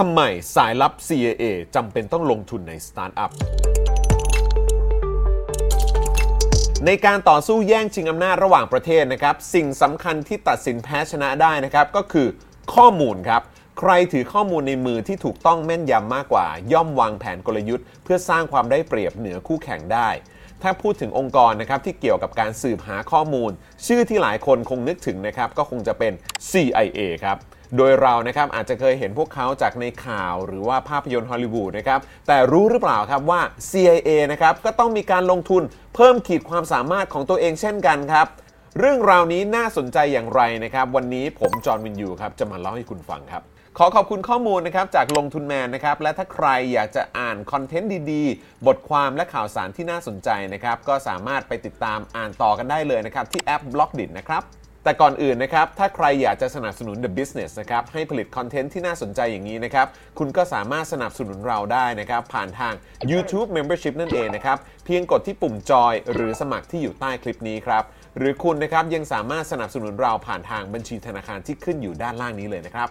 ทำไมสายลับ CIA จำเป็นต้องลงทุนในสตาร์ทอัพ ในการต่อสู้แย่งชิงอำนาจระหว่างประเทศนะครับ สิ่งสำคัญที่ตัดสินแพ้ชนะได้นะครับก็คือข้อมูลครับ ใครถือข้อมูลในมือที่ถูกต้องแม่นยำมากกว่า ย่อมวางแผนกลยุทธ์ เพื่อสร้างความได้เปรียบเหนือคู่แข่งได้ ถ้าพูดถึงองค์กรนะครับที่เกี่ยวกับการสืบหาข้อมูล ชื่อที่หลายคนคงนึกถึงนะครับก็คงจะเป็น CIA ครับ โดยเรานะครับอาจจะเคยเห็นพวกเขาจากในข่าวหรือว่าภาพยนตร์ฮอลลีวูดนะครับแต่รู้หรือเปล่าครับว่า CIA นะครับก็ต้องมีการลงทุนเพิ่มขีดความสามารถของตัวเองเช่นกันครับ เรื่องราวนี้น่าสนใจอย่างไรนะครับวันนี้ผมจอห์นวิญญูครับจะมาเล่าให้คุณฟังครับขอขอบคุณข้อมูลนะครับจากลงทุนแมนนะครับและถ้าใครอยากจะอ่านคอนเทนต์ดีๆ บทความและข่าวสารที่น่าสนใจนะครับก็สามารถไปติดตามอ่านต่อกันได้เลยนะครับที่แอป b ล็อกดินะครับ แต่ก่อนอื่นนะครับ ถ้าใครอยากจะสนับสนุน The Business นะครับ ให้ผลิตคอนเทนต์ที่น่าสนใจอย่างนี้นะครับ คุณก็สามารถสนับสนุนเราได้นะครับ ผ่านทาง YouTube Membership นั่นเองนะครับ เพียงกดที่ปุ่มจอยหรือสมัครที่อยู่ใต้คลิปนี้ครับ หรือคุณนะครับยังสามารถสนับสนุนเราผ่านทางบัญชีธนาคารที่ขึ้นอยู่ด้านล่างนี้เลยนะครับ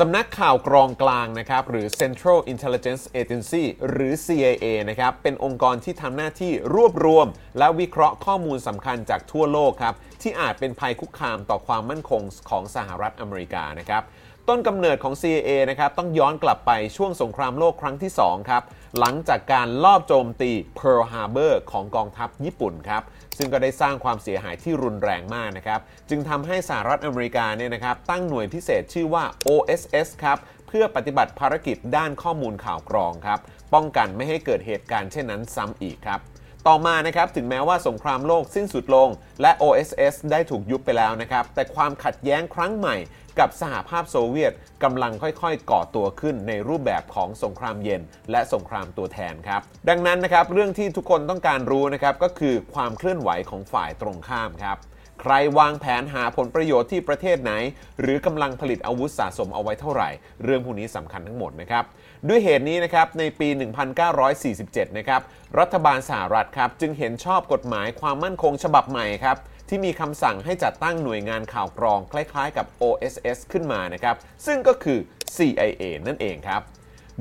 สำนักข่าวกรองกลางนะครับหรือ Central Intelligence Agency หรือ CIA นะครับเป็นองค์กรที่ทำหน้าที่รวบรวม และวิเคราะห์ข้อมูลสำคัญจากทั่วโลกครับที่อาจเป็นภัยคุกคามต่อความมั่นคงของสหรัฐอเมริกานะครับ ต้นกำเนิดของ CIA นะครับต้องย้อนกลับไปช่วงสงครามโลกครั้งที่ 2 ครับ หลังจากการลอบโจมตี Pearl Harbor ของกองทัพญี่ปุ่นครับ ซึ่งก็ได้สร้างความเสียหายที่รุนแรงมากนะครับ จึงทำให้สหรัฐอเมริกาเนี่ยนะครับตั้งหน่วยพิเศษชื่อว่า OSS ครับ เพื่อปฏิบัติภารกิจด้านข้อมูลข่าวกรองครับ ป้องกันไม่ให้เกิดเหตุการณ์เช่นนั้นซ้ำอีกครับต่อมานะครับถึงแม้ว่าสงครามโลกสิ้นสุดลง และ OSS ได้ถูกยุบไปแล้วนะครับ แต่ความขัดแย้งครั้งใหม่ กับสหภาพโซเวียตกำลังค่อยๆ ก่อตัวขึ้นในรูปแบบของสงครามเย็น และสงครามตัวแทนครับ ดังนั้นนะครับเรื่องที่ทุกคนต้องการรู้นะครับก็คือความเคลื่อนไหวของฝ่ายตรงข้ามครับใครวางแผนหาผลประโยชน์ที่ประเทศไหน หรือกำลังผลิตอาวุธสะสมเอาไว้เท่าไหร่ เรื่องพวกนี้สำคัญทั้งหมดนะครับ ด้วยเหตุนี้นะครับในปี 1947 นะครับรัฐบาลสหรัฐครับจึงเห็นชอบกฎหมายความมั่นคงฉบับใหม่ครับ ที่มีคำสั่งให้จัดตั้งหน่วยงานข่าวกรองคล้ายๆ กับ OSS ขึ้นมานะครับ ซึ่งก็คือ CIA นั่นเองครับ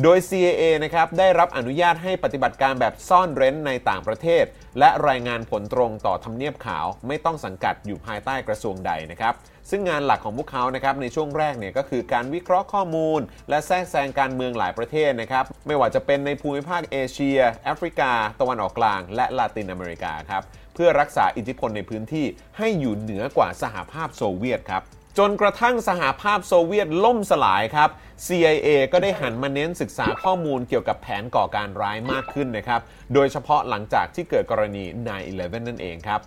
โดย CIA นะครับได้รับอนุญาตให้ปฏิบัติการแบบซ่อนเร้นในต่างประเทศ และรายงานผลตรงต่อทำเนียบขาว ไม่ต้องสังกัดอยู่ภายใต้กระทรวงใดนะครับซึ่งงานหลักของพวกเขานะครับในช่วงแรกเนี่ยก็คือการวิเคราะห์ข้อมูล และแทรกแซงการเมืองหลายประเทศนะครับไม่ว่าจะเป็นในภูมิภาคเอเชีย แอฟริกา ตะวันออกกลาง และลาตินอเมริกาครับ เพื่อรักษาอิทธิพลในพื้นที่ให้อยู่เหนือกว่าสหภาพโซเวียตครับจนกระทั่งสหภาพโซเวียตล่มสลายครับ CIA ก็ได้หันมาเน้นศึกษาข้อมูลเกี่ยวกับแผนก่อการร้ายมากขึ้นนะครับ โดยเฉพาะหลังจากที่เกิดกรณี 9-11 นั่นเองครับ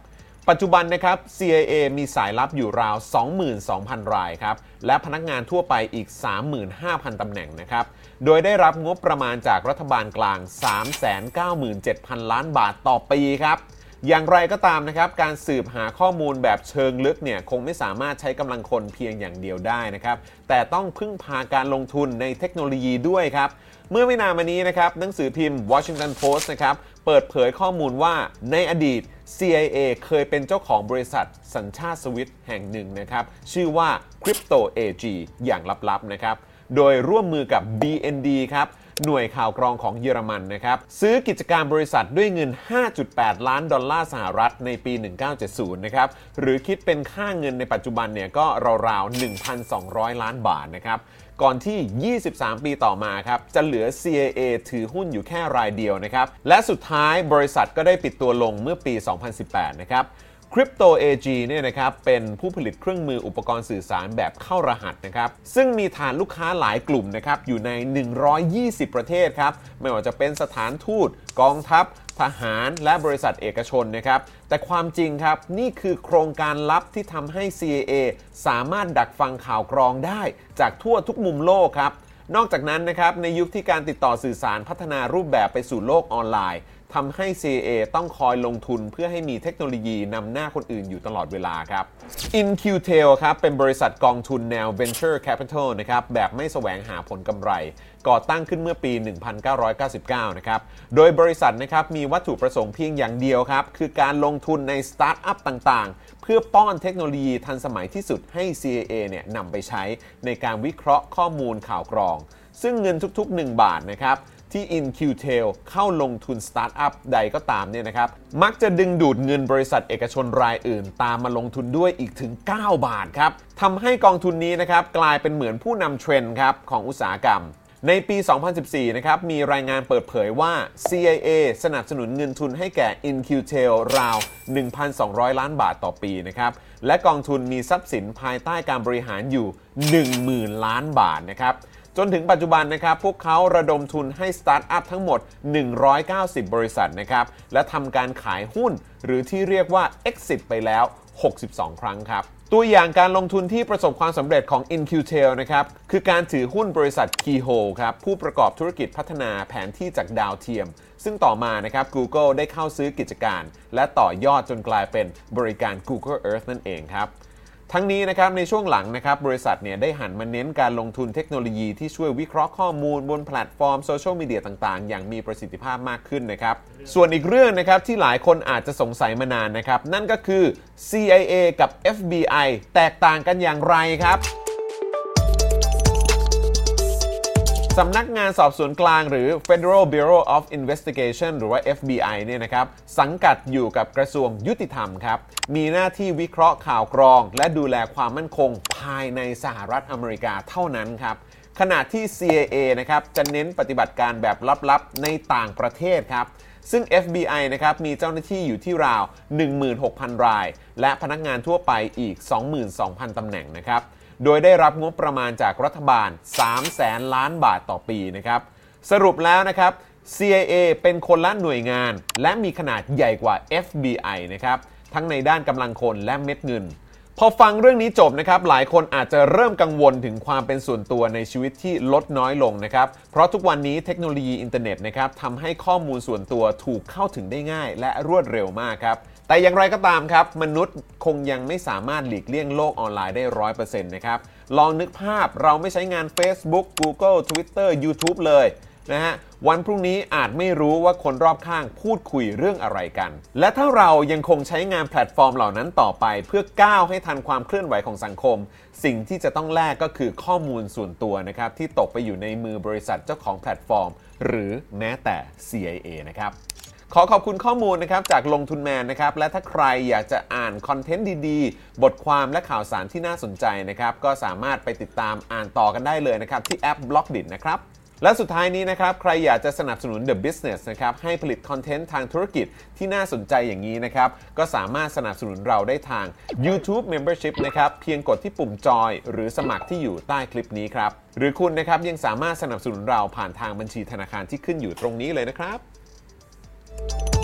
ปัจจุบันนะครับ CIA มีสายลับอยู่ราว 22,000 รายครับ และพนักงานทั่วไปอีก 35,000 ตำแหน่งนะครับ โดยได้รับงบประมาณจากรัฐบาลกลาง 397,000 ล้านบาทต่อปีครับ อย่างไรก็ตามนะครับ การสืบหาข้อมูลแบบเชิงลึกเนี่ยคงไม่สามารถใช้กำลังคนเพียงอย่างเดียวได้นะครับ แต่ต้องพึ่งพาการลงทุนในเทคโนโลยีด้วยครับ เมื่อไม่นานมานี้นะครับหนังสือพิมพ์ Washington Post นะครับเปิดเผยข้อมูลว่าในอดีต CIA เคยเป็นเจ้าของบริษัทสัญชาติสวิตแห่งหนึ่งนะครับ ชื่อว่า Crypto AG อย่างลับๆนะครับ โดยร่วมมือกับ BND ครับ หน่วยข่าวกรองของเยอรมันนะครับซื้อกิจการบริษัทด้วยเงิน 5.8 ล้านดอลลาร์สหรัฐในปี 1970 นะครับหรือคิดเป็นค่าเงินในปัจจุบันเนี่ยก็ราวๆ 1,200 ล้านบาทนะครับก่อนที่ 23 ปีต่อมาครับ จะเหลือ CIA ถือหุ้นอยู่แค่รายเดียวนะครับ และสุดท้ายบริษัทก็ได้ปิดตัวลงเมื่อปี 2018 นะครับ Crypto AG เนี่ยนะครับเป็นผู้ผลิตเครื่องมืออุปกรณ์สื่อสารแบบเข้ารหัสนะครับซึ่งมีฐานลูกค้าหลายกลุ่มนะครับอยู่ใน 120 ประเทศครับไม่ว่าจะเป็นสถานทูตกองทัพทหารและบริษัทเอกชนนะครับ แต่ความจริงครับนี่คือโครงการลับที่ทำให้ CIA สามารถดักฟังข่าวกรองได้จากทั่วทุกมุมโลกครับ นอกจากนั้นนะครับในยุคที่การติดต่อสื่อสารพัฒนารูปแบบไปสู่โลกออนไลน์ ทำให้ CIA ต้องคอยลงทุนเพื่อให้มีเทคโนโลยีนำหน้าคนอื่นอยู่ตลอดเวลาครับ In-Q-Tel ครับเป็นบริษัทกองทุนแนว Venture Capital นะครับแบบไม่แสวงหาผลกำไร ก่อตั้งขึ้นเมื่อปี 1999 นะครับ โดยบริษัทนะครับมีวัตถุประสงค์เพียงอย่างเดียวครับ คือการลงทุนในสตาร์ทอัพต่างๆ เพื่อป้อนเทคโนโลยีทันสมัยที่สุดให้ CIA เนี่ยนำไปใช้ในการวิเคราะห์ข้อมูลข่าวกรอง ซึ่งเงินทุกๆ 1 บาทนะครับ ที่ In-Q-Tel เข้าลงทุนสตาร์ทอัพใดก็ตามเนี่ยนะครับ มักจะดึงดูดเงินบริษัทเอกชนรายอื่น ตามมาลงทุนด้วยอีกถึง 9 บาทครับทำให้กองทุนนี้นะครับกลายเป็นเหมือนผู้นำเทรนด์ครับของอุตสาหกรรมในปี 2014 นะครับ มีรายงานเปิดเผยว่า CIA สนับสนุนเงินทุนให้แก่ In-Q-Tel ราว 1,200 ล้านบาทต่อปีนะครับ และกองทุนมีทรัพย์สินภายใต้การบริหารอยู่ 10,000 ล้านบาทนะครับ จนถึงปัจจุบันนะครับพวกเขาระดมทุนให้สตาร์ทอัพทั้งหมด 190 บริษัทนะครับและทำการขายหุ้นหรือที่เรียกว่า exit ไปแล้ว 62 ครั้งครับตัวอย่างการลงทุนที่ประสบความสำเร็จของ InQtail นะครับ คือการถือหุ้นบริษัท Keyhole ครับ ผู้ประกอบธุรกิจพัฒนาแผนที่จากดาวเทียม ซึ่งต่อมานะครับ Google ได้เข้าซื้อกิจการ และต่อยอดจนกลายเป็นบริการ Google Earth นั่นเองครับ ทั้งนี้นะครับในช่วงหลังนะครับบริษัทเนี่ยได้หันมาเน้นการลงทุนเทคโนโลยีที่ช่วยวิเคราะห์ข้อมูลบนแพลตฟอร์มโซเชียลมีเดียต่างๆ อย่างมีประสิทธิภาพมากขึ้นนะครับ ส่วนอีกเรื่องนะครับที่หลายคนอาจจะสงสัยมานานนะครับ นั่นก็คือ CIA กับ FBI แตกต่างกันอย่างไรครับ สำนักงานสอบสวนกลางหรือ Federal Bureau of Investigation หรือว่า FBI เนี่ยนะครับสังกัดอยู่กับกระทรวงยุติธรรมครับมีหน้าที่วิเคราะห์ข่าวกรอง และดูแลความมั่นคงภายในสหรัฐอเมริกาเท่านั้นครับขณะที่ CIA นะครับจะเน้นปฏิบัติการแบบลับๆ ในต่างประเทศครับซึ่ง FBI นะครับมีเจ้าหน้าที่อยู่ที่ราว 16,000 ราย และพนักงานทั่วไปอีก 22,000 ตำแหน่งนะครับ โดยได้รับงบประมาณจากรัฐบาล 3 แสนล้านบาทต่อปีนะครับ สรุปแล้วนะครับ CIA เป็นคนละหน่วยงาน และมีขนาดใหญ่กว่า FBI นะครับทั้งในด้านกำลังคนและเม็ดเงิน พอฟังเรื่องนี้จบนะครับ หลายคนอาจจะเริ่มกังวลถึงความเป็นส่วนตัวในชีวิตที่ลดน้อยลงนะครับ เพราะทุกวันนี้เทคโนโลยีอินเทอร์เน็ตนะครับทำให้ข้อมูลส่วนตัวถูกเข้าถึงได้ง่าย และรวดเร็วมากครับ แต่อย่างไรก็ตามครับ มนุษย์คงยังไม่สามารถหลีกเลี่ยงโลกออนไลน์ได้ร้อยเปอร์เซ็นต์นะครับ ลองนึกภาพเราไม่ใช้งาน Facebook Google Twitter YouTube เลยนะฮะวันพรุ่งนี้อาจไม่รู้ว่าคนรอบข้างพูดคุยเรื่องอะไรกัน และถ้าเรายังคงใช้งานแพลตฟอร์มเหล่านั้นต่อไป เพื่อก้าวให้ทันความเคลื่อนไหวของสังคม สิ่งที่จะต้องแลกก็คือข้อมูลส่วนตัวนะครับที่ตกไปอยู่ในมือบริษัทเจ้าของแพลตฟอร์ม หรือแม้แต่ CIA นะครับ ขอขอบคุณข้อมูลนะครับจากลงทุนแมนนะครับ และถ้าใครอยากจะอ่านคอนเทนต์ดีๆ บทความและข่าวสารที่น่าสนใจนะครับ ก็สามารถไปติดตามอ่านต่อกันได้เลยนะครับ ที่แอป b l o k d i t นะครับและสุดท้ายนี้นะครับ ใครอยากจะสนับสนุน The Business นะครับ ให้ผลิตคอนเทนต์ทางธุรกิจที่น่าสนใจอย่างนี้นะครับ ก็สามารถสนับสนุนเราได้ทาง YouTube Membership นะครับ เพียงกดที่ปุ่มจอย หรือสมัครที่อยู่ใต้คลิปนี้ครับ หรือคุณนะครับยังสามารถสนับสนุนเราผ่านทางบัญชีธนาคารที่ขึ้นอยู่ตรงนี้เลยนะครับ you